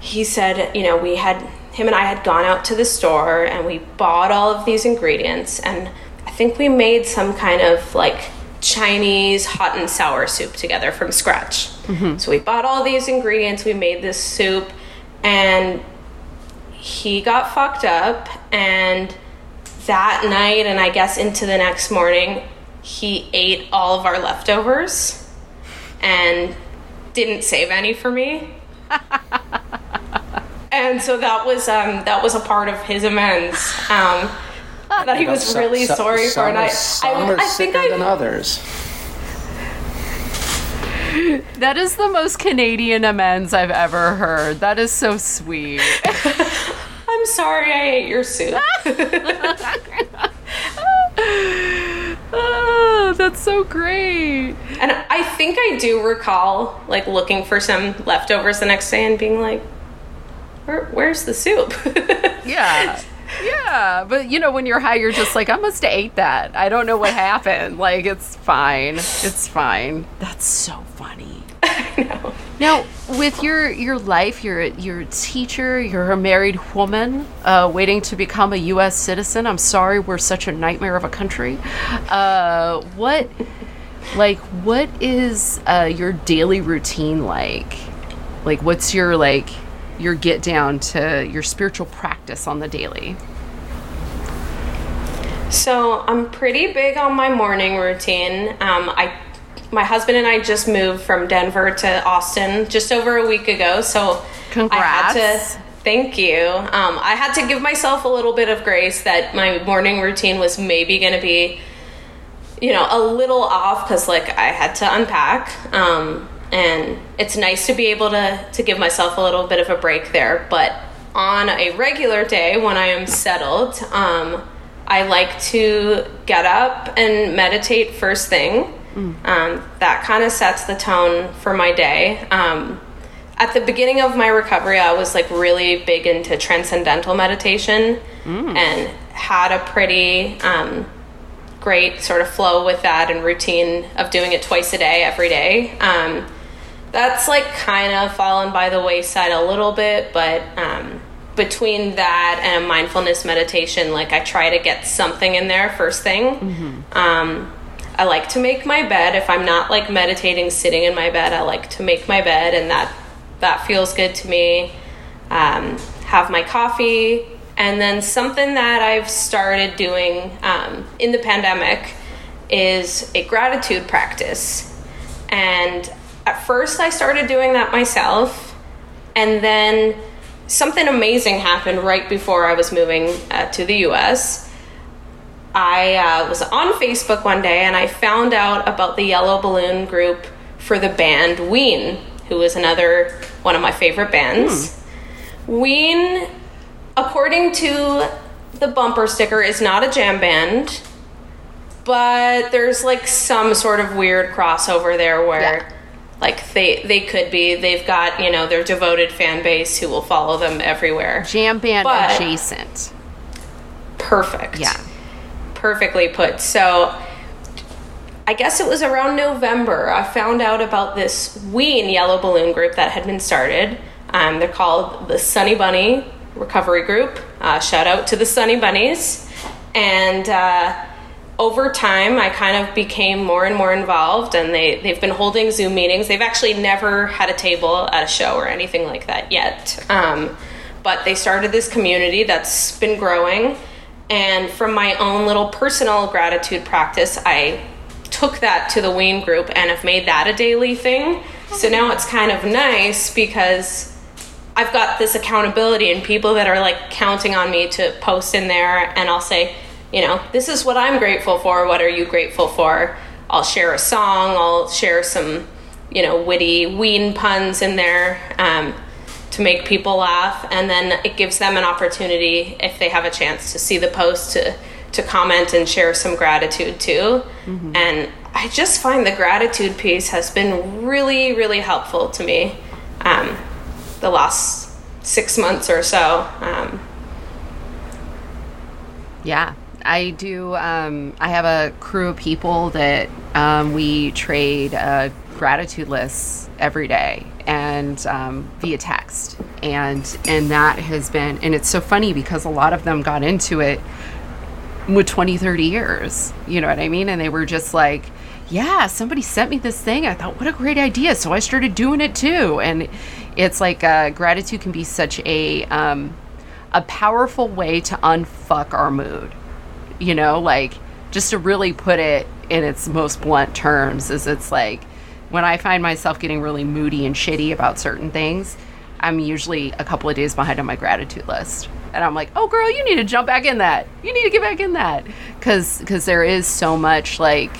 he said, you know, we had, him and I had gone out to the store and we bought all of these ingredients, and I think we made some kind of like Chinese hot and sour soup together from scratch. So we bought all these ingredients, we made this soup, and he got fucked up. And that night, and I guess into the next morning, he ate all of our leftovers and didn't save any for me. and so that was um, that was a part of his amends um, that he was Some- really some- sorry for. And I, some I, are I think sicker than I, others. That is the most Canadian amends I've ever heard. That is so sweet. I'm sorry I ate your soup. oh, that's so great. And I think I do recall like looking for some leftovers the next day and being like, Where, "Where's the soup?" Yeah. Yeah, but you know, when you're high, you're just like, I must have ate that. I don't know what happened. Like, it's fine. It's fine. That's so funny. I know. Now, with your your life, you're you're a teacher. You're a married woman, uh, waiting to become a U.S. citizen. I'm sorry, we're such a nightmare of a country. Uh, what, like, what is uh, your daily routine like? Like, what's your like your get down to your spiritual practice on the daily? So I'm pretty big on my morning routine. Um, I, my husband and I just moved from Denver to Austin just over a week ago. So Congrats. I had to. Thank you. Um, I had to give myself a little bit of grace that my morning routine was maybe going to be, you know, a little off because like I had to unpack. Um, and it's nice to be able to to give myself a little bit of a break there. But on a regular day when I am settled. Um, I like to get up and meditate first thing. Um, that kind of sets the tone for my day. Um, at the beginning of my recovery, I was like really big into transcendental meditation and had a pretty um, great sort of flow with that and routine of doing it twice a day, every day. Um, that's like kind of fallen by the wayside a little bit, but um, between that and a mindfulness meditation, like I try to get something in there first thing. Um, I like to make my bed. If I'm not like meditating sitting in my bed, I like to make my bed, and that that feels good to me. Um, have my coffee, and then something that I've started doing um, in the pandemic is a gratitude practice. And at first, I started doing that myself, and then something amazing happened right before I was moving uh, to the US. I uh, was on Facebook one day and I found out about the Yellow Balloon group for the band Ween, who is another one of my favorite bands. Ween, according to the bumper sticker, is not a jam band, but there's like some sort of weird crossover there where. Yeah. Like they, they could be. They've got you know their devoted fan base who will follow them everywhere. Jam band But- adjacent. Perfect. Yeah. perfectly put. So I guess it was around November I found out about this Ween Yellow Balloon group that had been started. Um, they're called the Sunny Bunny Recovery Group. Uh, shout out to the Sunny Bunnies. And uh, over time, I kind of became more and more involved, and they, they've been holding Zoom meetings. They've actually never had a table at a show or anything like that yet. Um, but they started this community that's been growing. And from my own little personal gratitude practice, I took that to the Ween group and have made that a daily thing. So now it's kind of nice because I've got this accountability and people that are like counting on me to post in there and I'll say, you know, this is what I'm grateful for. What are you grateful for? I'll share a song, I'll share some, you know, witty ween puns in there um, to make people laugh. And then it gives them an opportunity, if they have a chance to see the post, to, to comment and share some gratitude too. And I just find the gratitude piece has been really, really helpful to me um, the last six months or so. Um, Yeah, I do. Um, I have a crew of people that um, we trade uh, gratitude lists every day and um, via text, and and that has been and it's so funny because a lot of them got into it with 20 30 years you know what i mean? And they were just like yeah somebody sent me this thing. I thought what a great idea. So i started doing it too. And it's like uh, gratitude can be such a um, a powerful way to unfuck our mood you know like just to really put it in its most blunt terms is it's like when i find myself getting really moody and shitty about certain things i'm usually a couple of days behind on my gratitude list. And i'm like oh girl you need to jump back in that. You need to get back in that. Because because there is so much like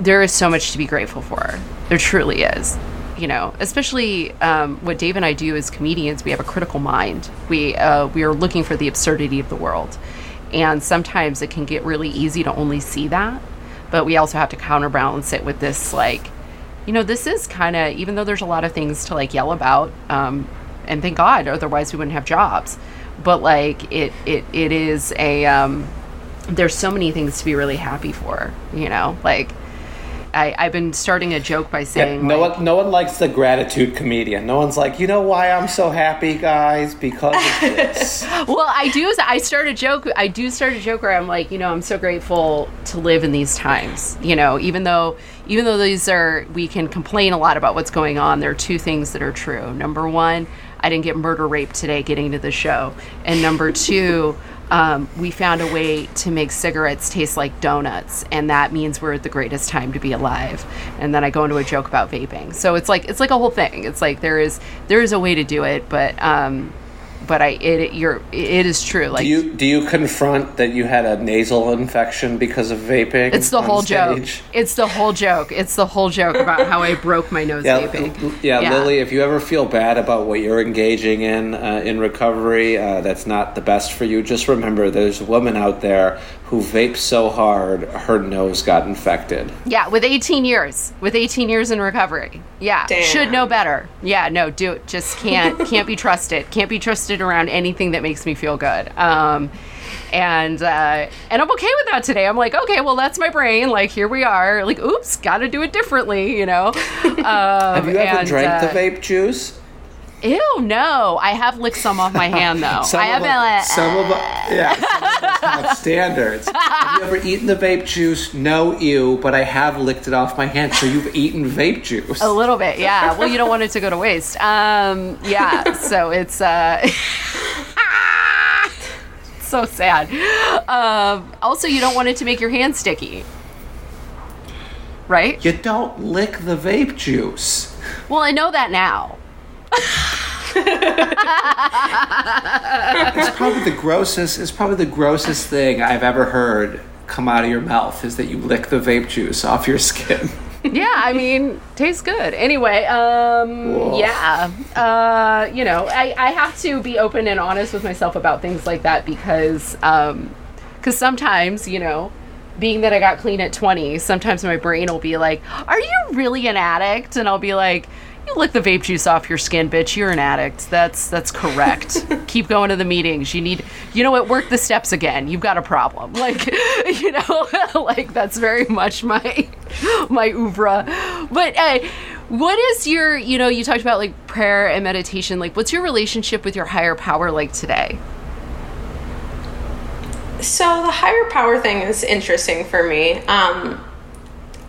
there is so much to be grateful for. There truly is you know especially um, what dave and i do as comedians we have a critical mind. We uh, we are looking for the absurdity of the world And sometimes it can get really easy to only see that. But we also have to counterbalance it with this, like, you know, this is kind of, even though there's a lot of things to like yell about, um, and thank God, otherwise we wouldn't have jobs. But like, it, it, it is a, um, there's so many things to be really happy for, you know, like, I, I've been starting a joke by Yeah, saying, no like, one, no one likes the gratitude comedian. No one's like, you know why I'm so happy, guys? Because of this. well, I do. I start a joke. I do start a joke where I'm like, you know, I'm so grateful to live in these times. You know, even though, even though these are, we can complain a lot about what's going on. There are two things that are true. Number one, I didn't get murder raped today getting to the show, and number two. Um, we found a way to make cigarettes taste like donuts, and that means we're at the greatest time to be alive. And then I go into a joke about vaping. So it's like it's like a whole thing. It's like there is there is a way to do it, but um, but I it you're it is true. Like Do you do you confront that you had a nasal infection because of vaping? it's the whole joke. It's the whole joke. It's the whole joke about how I broke my nose Yeah, vaping. l- yeah, Lily. If you ever feel bad about what you're engaging in uh, in recovery, uh, that's not the best for you. Just remember, there's a woman out there who vapes so hard her nose got infected. Yeah, with 18 years, with 18 years in recovery. Yeah, Damn. should know better. Yeah, no, do it. Just can't can't be trusted. Can't be trusted around anything that makes me feel good. Um, and uh, and I'm okay with that today. I'm like, okay, well, that's my brain. Like, here we are. Like, oops, got to do it differently. You know. Um, Have you ever and, drank uh, the vape juice? Ew, no. I have licked some off my hand though. Some I of have us- been like, some of yeah, some of have standards. have you ever eaten the vape juice? No, ew, but I have licked it off my hand. So you've eaten vape juice. A little bit, yeah. Well, you don't want it to go to waste. Um, yeah. So it's uh, so sad. Um, also, you don't want it to make your hands sticky, right? You don't lick the vape juice. Well, I know that now. It's probably the grossest. It's probably the grossest thing I've ever heard come out of your mouth is that you lick the vape juice off your skin. yeah, I mean, tastes good. Anyway, um, Whoa. yeah, uh, you know, I, I have to be open and honest with myself about things like that because, um, because sometimes, you know, being that I got clean at 20, sometimes my brain will be like, "Are you really an addict?" And I'll be like. You lick the vape juice off your skin, bitch. You're an addict. That's that's correct. Keep going to the meetings. You need, you know what? Work the steps again. You've got a problem. Like, you know, like that's very much my my oeuvre. But uh, what is your, you know, you talked about like prayer and meditation. Like, what's your relationship with your higher power like today? So the higher power thing is interesting for me. Um,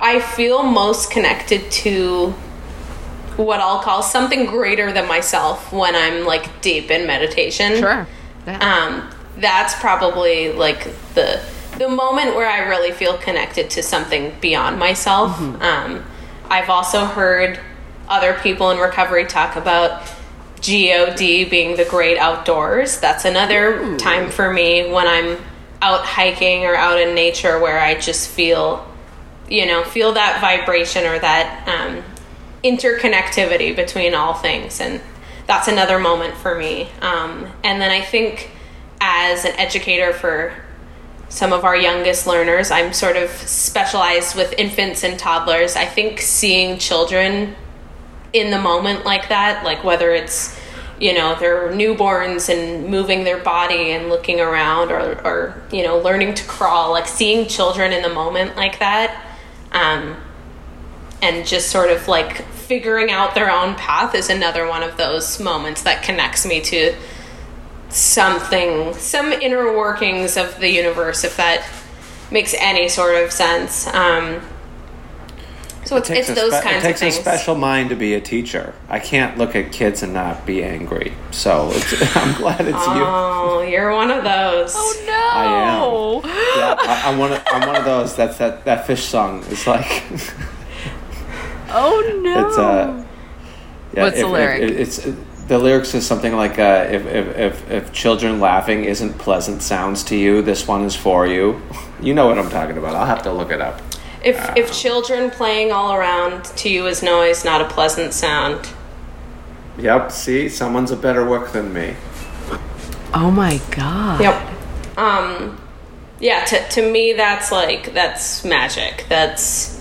I feel most connected to what I'll call something greater than myself when I'm like deep in meditation. Sure. Yeah. Um, that's probably like the the moment where I really feel connected to something beyond myself. Um, I've also heard other people in recovery talk about God being the great outdoors. That's another time for me when I'm out hiking or out in nature where I just feel, you know, feel that vibration or that um, interconnectivity between all things. And that's another moment for me. Um, and then I think as an educator for some of our youngest learners, I'm sort of specialized with infants and toddlers. I think seeing children in the moment like that, like whether it's you know they're newborns and moving their body and looking around or, or you know learning to crawl like seeing children in the moment like that um, and just sort of like figuring out their own path is another one of those moments that connects me to something some inner workings of the universe if that makes any sort of sense um, so it's, it's those spe- kinds of things. it takes a special mind to be a teacher. I can't look at kids and not be angry. So it's, I'm glad it's you. oh you're one of those oh no. I am. Yeah, I, I'm one. Of, I'm one of those. That's that. That Phish song It's like. Oh no. It's uh. Yeah, What's the if- if- lyric? it- it's the lyrics is something like uh, if, if if if children laughing isn't pleasant sounds to you, this one is for you. You know what I'm talking about. I'll have to look it up. If if children playing all around to you is noise, not a pleasant sound. Yep. See, someone's a better work than me. oh my god. Yep. Um, yeah, to, to me, that's like, that's magic. That's,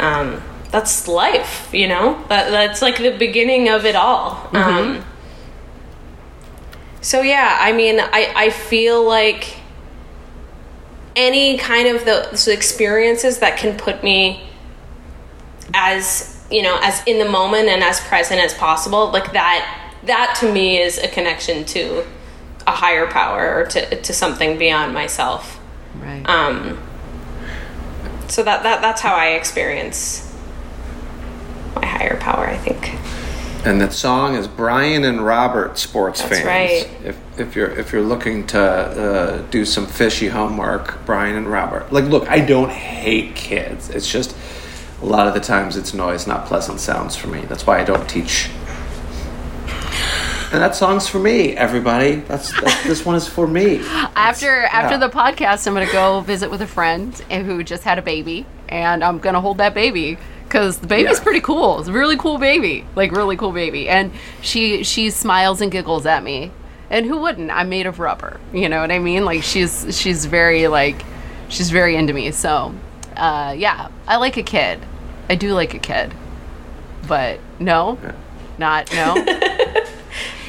um, that's life, you know? That, that's like the beginning of it all. Um, so yeah, I mean, I, I feel like any kind of those experiences that can put me as you know as in the moment and as present as possible like that that to me is a connection to a higher power or to, to something beyond myself Right. um so that, that that's how i experience my higher power i think And that song is Brian and Robert sports fans. That's fans. right. If if you're if you're looking to uh, do some fishy homework, Brian and Robert. Like, look, I don't hate kids. It's just a lot of the times it's noise, not pleasant sounds for me. That's why I don't teach. And that song's for me, everybody. That's, that's this one is for me. after after yeah. the podcast, I'm gonna go visit with a friend who just had a baby, and I'm gonna hold that baby because the baby's Yeah. pretty cool. It's a really cool baby, like really cool baby, and she she smiles and giggles at me, and who wouldn't? I'm made of rubber. You know what I mean? Like she's she's very like she's very into me. So uh, yeah, I like a kid. I do like a kid, but no, not no.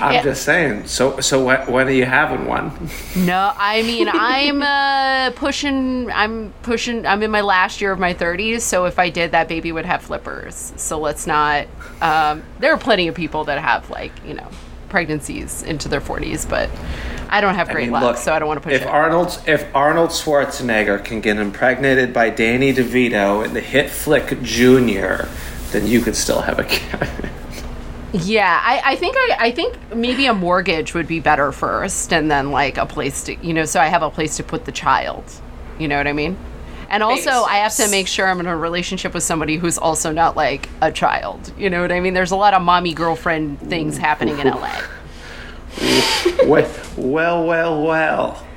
I'm Yeah. just saying. So so when, when are you having one? No, I mean I'm uh, pushing. I'm pushing. I'm in my last year of my 30s, so if I did, that baby would have flippers. So let's not. Um, there are plenty of people that have like you know pregnancies into their 40s, but I don't have I great mean, luck, look, so I don't want to push it. if it. Arnold if Arnold Schwarzenegger can get impregnated by Danny DeVito in the hit flick Junior, then you could still have a kid. yeah, I, I think I, I think maybe a mortgage would be better first, and then like a place to you know, so I have a place to put the child. You know what I mean? And also, I have to make sure I'm in a relationship with somebody who's also not like a child. You know what I mean? There's a lot of mommy girlfriend things happening in LA. well, well, well, well.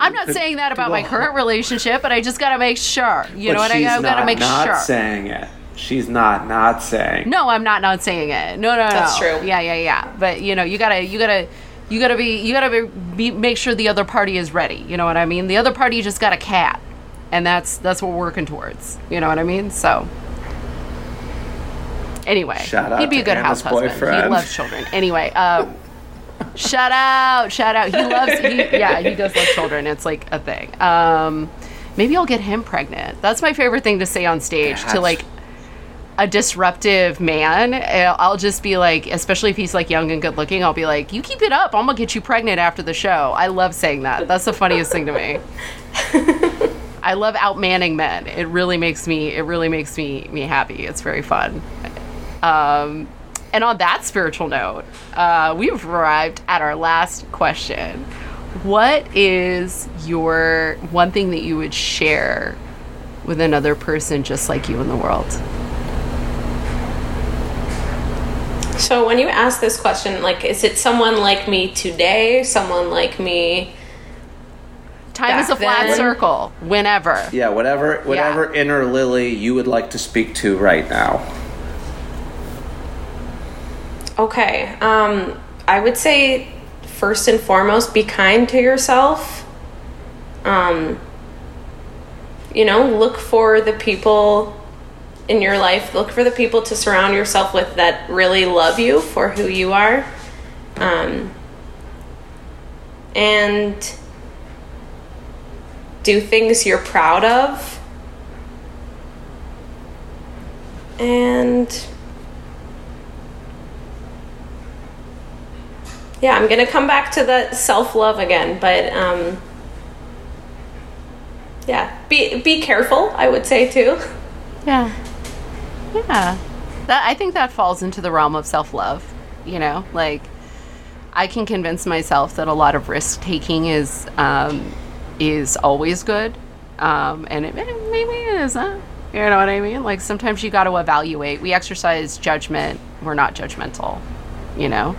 I'm not saying that about my current relationship, but I just got to make sure. You know what I, mean? I got to not make not sure. saying it. She's not not saying. No, I'm not not saying it. No, no, no. That's true. Yeah, yeah, yeah. But you know, you gotta, you gotta, you gotta be, you gotta be, be, make sure the other party is ready. You know what I mean? The other party just got a cat, and that's that's what we're working towards. You know what I mean? So. Anyway, Shout out he'd be a good Anna's house husband. He loves children. Anyway, uh, shout out, shout out. He loves, he, yeah, he does love children. It's like a thing. Um, maybe I'll get him pregnant. That's my favorite thing to say on stage. To like a disruptive man, uh, I'll just be like, especially if he's like young and good looking, I'll be like, you keep it up. I'm gonna get you pregnant after the show. I love saying that. That's the funniest thing to me. I love outmanning men. It really makes me. It really makes me me happy. It's very fun. Um, and on that spiritual note, uh, we've arrived at our last question. What is your one thing that you would share with another person just like you in the world? So when you ask this question, like, is it someone like me today? Someone like me? Time is a flat then- circle. Whenever. Yeah, whatever whatever inner Lily you would like to speak to right now. Okay. Um, I would say first and foremost, be kind to yourself. Um, you know, look for the people in your life. Look for the people to surround yourself with that really love you for who you are. Um, and do things you're proud of. And yeah, I'm gonna come back to the self love again, but um, yeah, be be careful. I would say too. Yeah. Yeah. That I think that falls into the realm of self-love, you know? Like I can convince myself that a lot of risk taking is um is always good. Um and it maybe it isn't. You know what I mean? Like sometimes you got to evaluate. We exercise judgment. We're not judgmental, you know?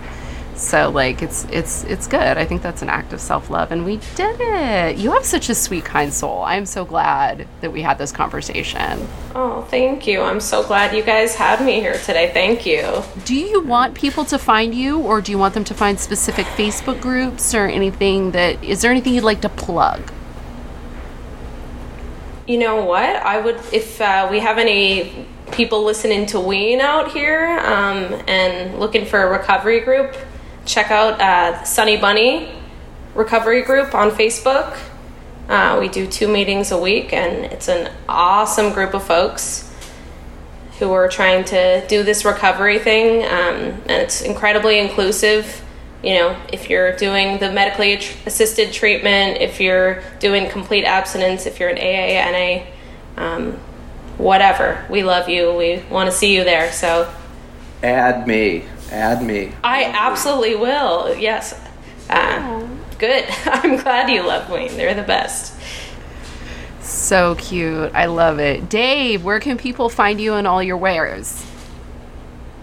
So like it's it's it's good. I think that's an act of self-love and we did it. You have such a sweet kind soul. I am so glad that we had this conversation. Oh, thank you. I'm so glad you guys had me here today. Thank you. Do you want people to find you, or do you want them to find specific Facebook groups or anything that? Is there anything you'd like to plug? You know what? I would if uh, we have any people listening to Ween out here um, and looking for a recovery group, check out uh, Sunny Bunny Recovery Group on Facebook. Uh, we do two meetings a week, and it's an awesome group of folks who are trying to do this recovery thing, um, and it's incredibly inclusive. You know, if you're doing the medically assisted treatment, if you're doing complete abstinence, if you're an AA, NA, um, whatever, we love you. We want to see you there. So Add me. Add me. I absolutely will. Yes. Uh, good. I'm glad you love Ween. They're the best. So cute. I love it. Dave, where can people find you and all your wares?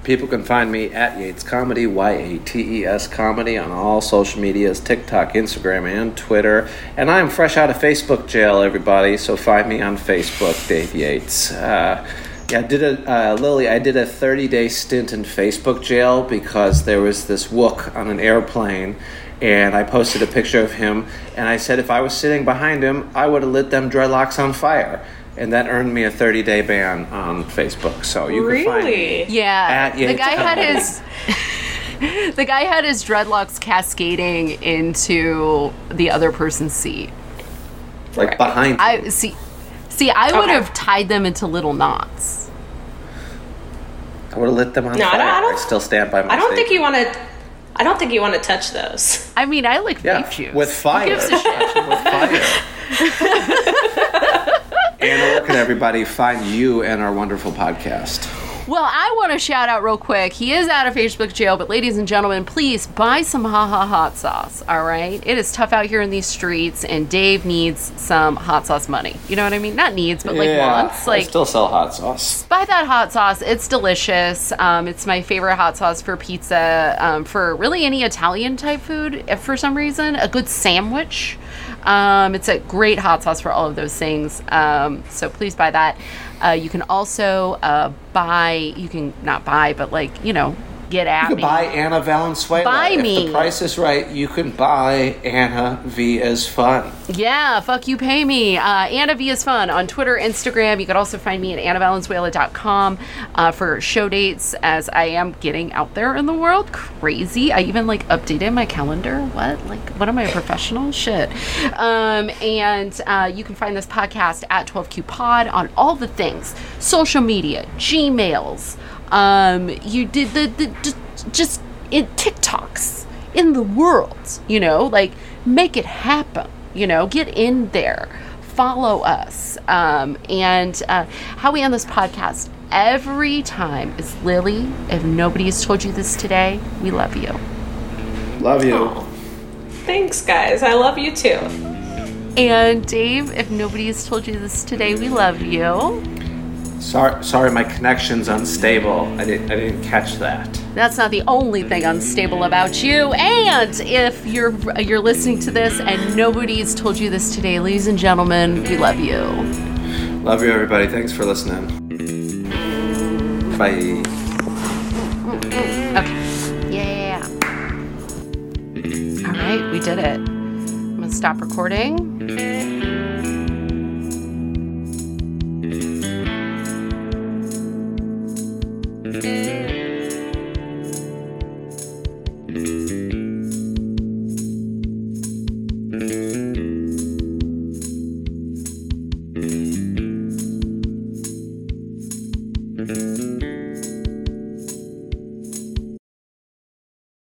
People can find me at Yates Comedy, Y A T E S Comedy, on all social medias TikTok, Instagram, and Twitter. And I am fresh out of Facebook jail, everybody, so find me on Facebook, Dave Yates. Uh, yeah, I did a uh, Lily. I did a 30 day stint in Facebook jail because there was this wook on an airplane, and I posted a picture of him, and I said if I was sitting behind him, I would have lit them dreadlocks on fire, and that earned me a 30 day ban on Facebook. So you can find me. Really? Yeah. At the Yates guy had his The guy had his dreadlocks cascading into the other person's seat. like behind. I see See, I would Okay. have tied them into little knots. I would have lit them on No, I fire. don't- I don't- still stand by my. I don't think you want to. I don't think you want to touch those. I mean, I like Yeah, vape juice. with fire. gives a shit? with fire. and where can everybody find you and our wonderful podcast? Well, I want to shout out real quick. He is out of Facebook jail, but ladies and gentlemen, please buy some Ha Ha hot sauce. All right, it is tough out here in these streets, and Dave needs some hot sauce money. You know what I mean? Not needs, but like wants. I Like still sell hot sauce. buy that hot sauce. It's delicious. Um, it's my favorite hot sauce for pizza, um, for really any Italian type food. If for some reason, a good sandwich. Um, it's a great hot sauce for all of those things. Um, so please buy that. Uh, you can also uh, buy. You can not buy, but like you know, get at You can me. buy Anna Valenzuela. Buy if me. the price is right, you can buy Anna V as fun. Yeah, fuck you, pay me. Uh, Anna V is fun on Twitter, Instagram. You can also find me at annavalenzuela.com uh, for show dates as I am getting out there in the world. Crazy. I even like updated my calendar. What? Like, what am I, a professional? Shit. Um, and uh, you can find this podcast at 12Q Pod on all the things social media, Gmails. Um, you did the, the, the just in TikToks in the world, you know, like make it happen, you know, get in there, follow us. Um, and uh, how we end this podcast every time is Lily, if nobody has told you this today, we love you. Love you. Oh, thanks, guys. I love you too. And Dave, if nobody has told you this today, we love you. Sorry, sorry, my connection's unstable. I didn't, I didn't catch that. That's not the only thing unstable about you. And if you're you're listening to this and nobody's told you this today, ladies and gentlemen, we love you. Love you, everybody. Thanks for listening. Bye. Okay. Yeah. All right, we did it. I'm gonna stop recording.